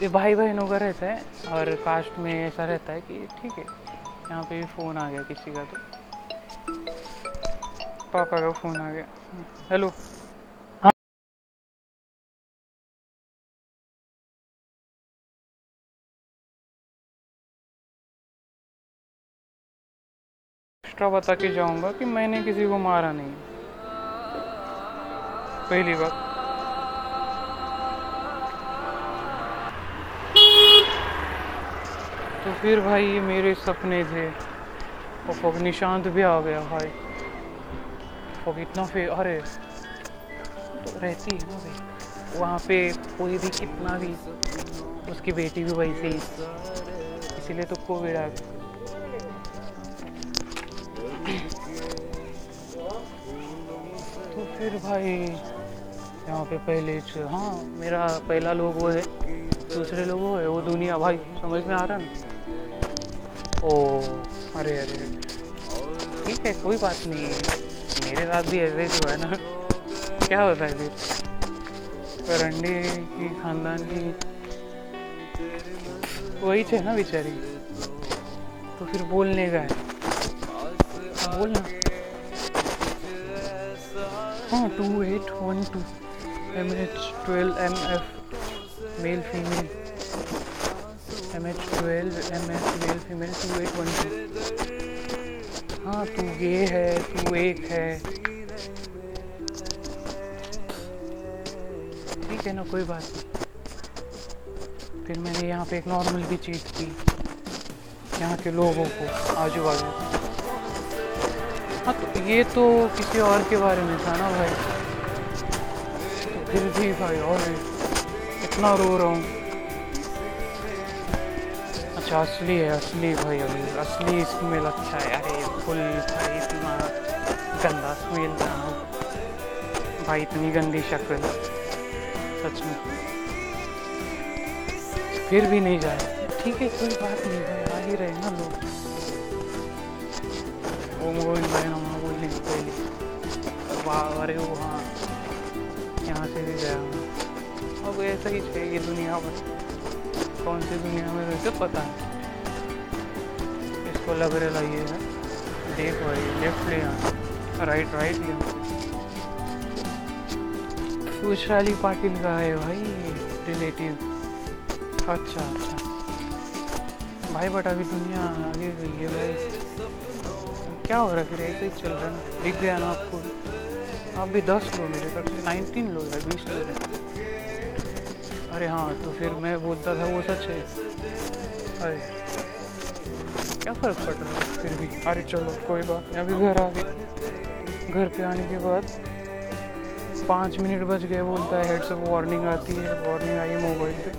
ये भाई बहनों का रहता है, और कास्ट में ऐसा रहता है कि ठीक है, यहाँ पे भी फ़ोन आ गया किसी का तो। पापा का फ़ोन आ गया। हेलो एक्स्ट्रा बता के जाऊँगा कि मैंने किसी को मारा नहीं। पहली बात तो फिर भाई, ये मेरे सपने थे। और निशांत भी आ गया भाई। फक इतना फिर अरे तो रहती है ना भाई। वहाँ पे कोई भी कितना भी, उसकी बेटी भी वैसे ही इसीलिए तो कोविड आ गया। तो फिर भाई यहाँ पे पहले हाँ मेरा पहला लोगो है दूसरे लोगो है वो दुनिया भाई समझ में आ रहा ना? ओ अरे अरे ठीक है कोई बात नहीं मेरे साथ भी ऐसे ही है ना। क्या होता है फिर? रंडी की खानदान की। वही थे ना बेचारी। तो फिर बोलने का है। हाँ, बोलना। हाँ two eight one two M H twelve M F male female M H twelve M F two eight one हाँ तू ये है, तू एक है। ठीक है ना, कोई बात नहीं। फिर मैंने यहाँ पे एक नॉर्मल भी चीज़ की। यहाँ के लोगों को, आजू बाजू। हाँ तो ये तो किसी और के बारे में था ना भाई। फिर भी भाई, और इतना रो रहा हूँ। अच्छा असली है, असली भाई, अभी। असली स्मेल अच्छा है, अरे, फुल भाई, इतना गंदा स्मेल था भाई, इतनी गंदी शक्ल। सच में। फिर भी नहीं जाए ठीक है, कोई बात नहीं भाई, आ ही रहे ना लोग। ओम गोविंद भाई नमः बोलने के पहले वाह, अरे वो हाँ हूँ ऐसा ही चाहिए दुनिया में कौन सी दुनिया में वैसे पता है। इसको लग रहा ये है देख भाई लेफ़्ट ले यहाँ राइट राइट ले वैशाली पाटिल का है भाई रिलेटिव अच्छा अच्छा। भाई बट अभी दुनिया आगे गई है भाई। क्या हो रहा है फिर, ऐसे ही चल रहा है दिख गया ना आपको, आप भी दस लोग मेरे से नाइनटीन लो या बीस लो अरे हाँ तो फिर मैं बोलता था वो सच है। अरे, क्या फ़र्क पड़ रहा है? फिर भी, अरे चलो, कोई बात नहीं, अभी घर आ गए। घर पे आने के बाद पाँच मिनट बच गए बोलता है हेड से वार्निंग आती है वार्निंग आई मोबाइल पे।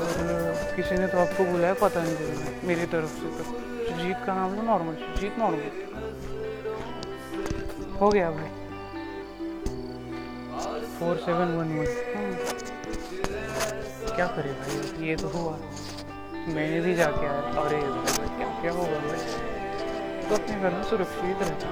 और किसी ने तो आपको बुलाया, पता नहीं चला, मेरी तरफ़ से तो। जीत का नाम लो नॉर्मल जीत नॉर्मल हो गया भाई। Four seven one one. क्या करे भाई? ये तो हुआ। मैंने भी जाके आया। अरे भाई, क्या क्या होगा भाई तो अपने घर में सुरक्षित रहता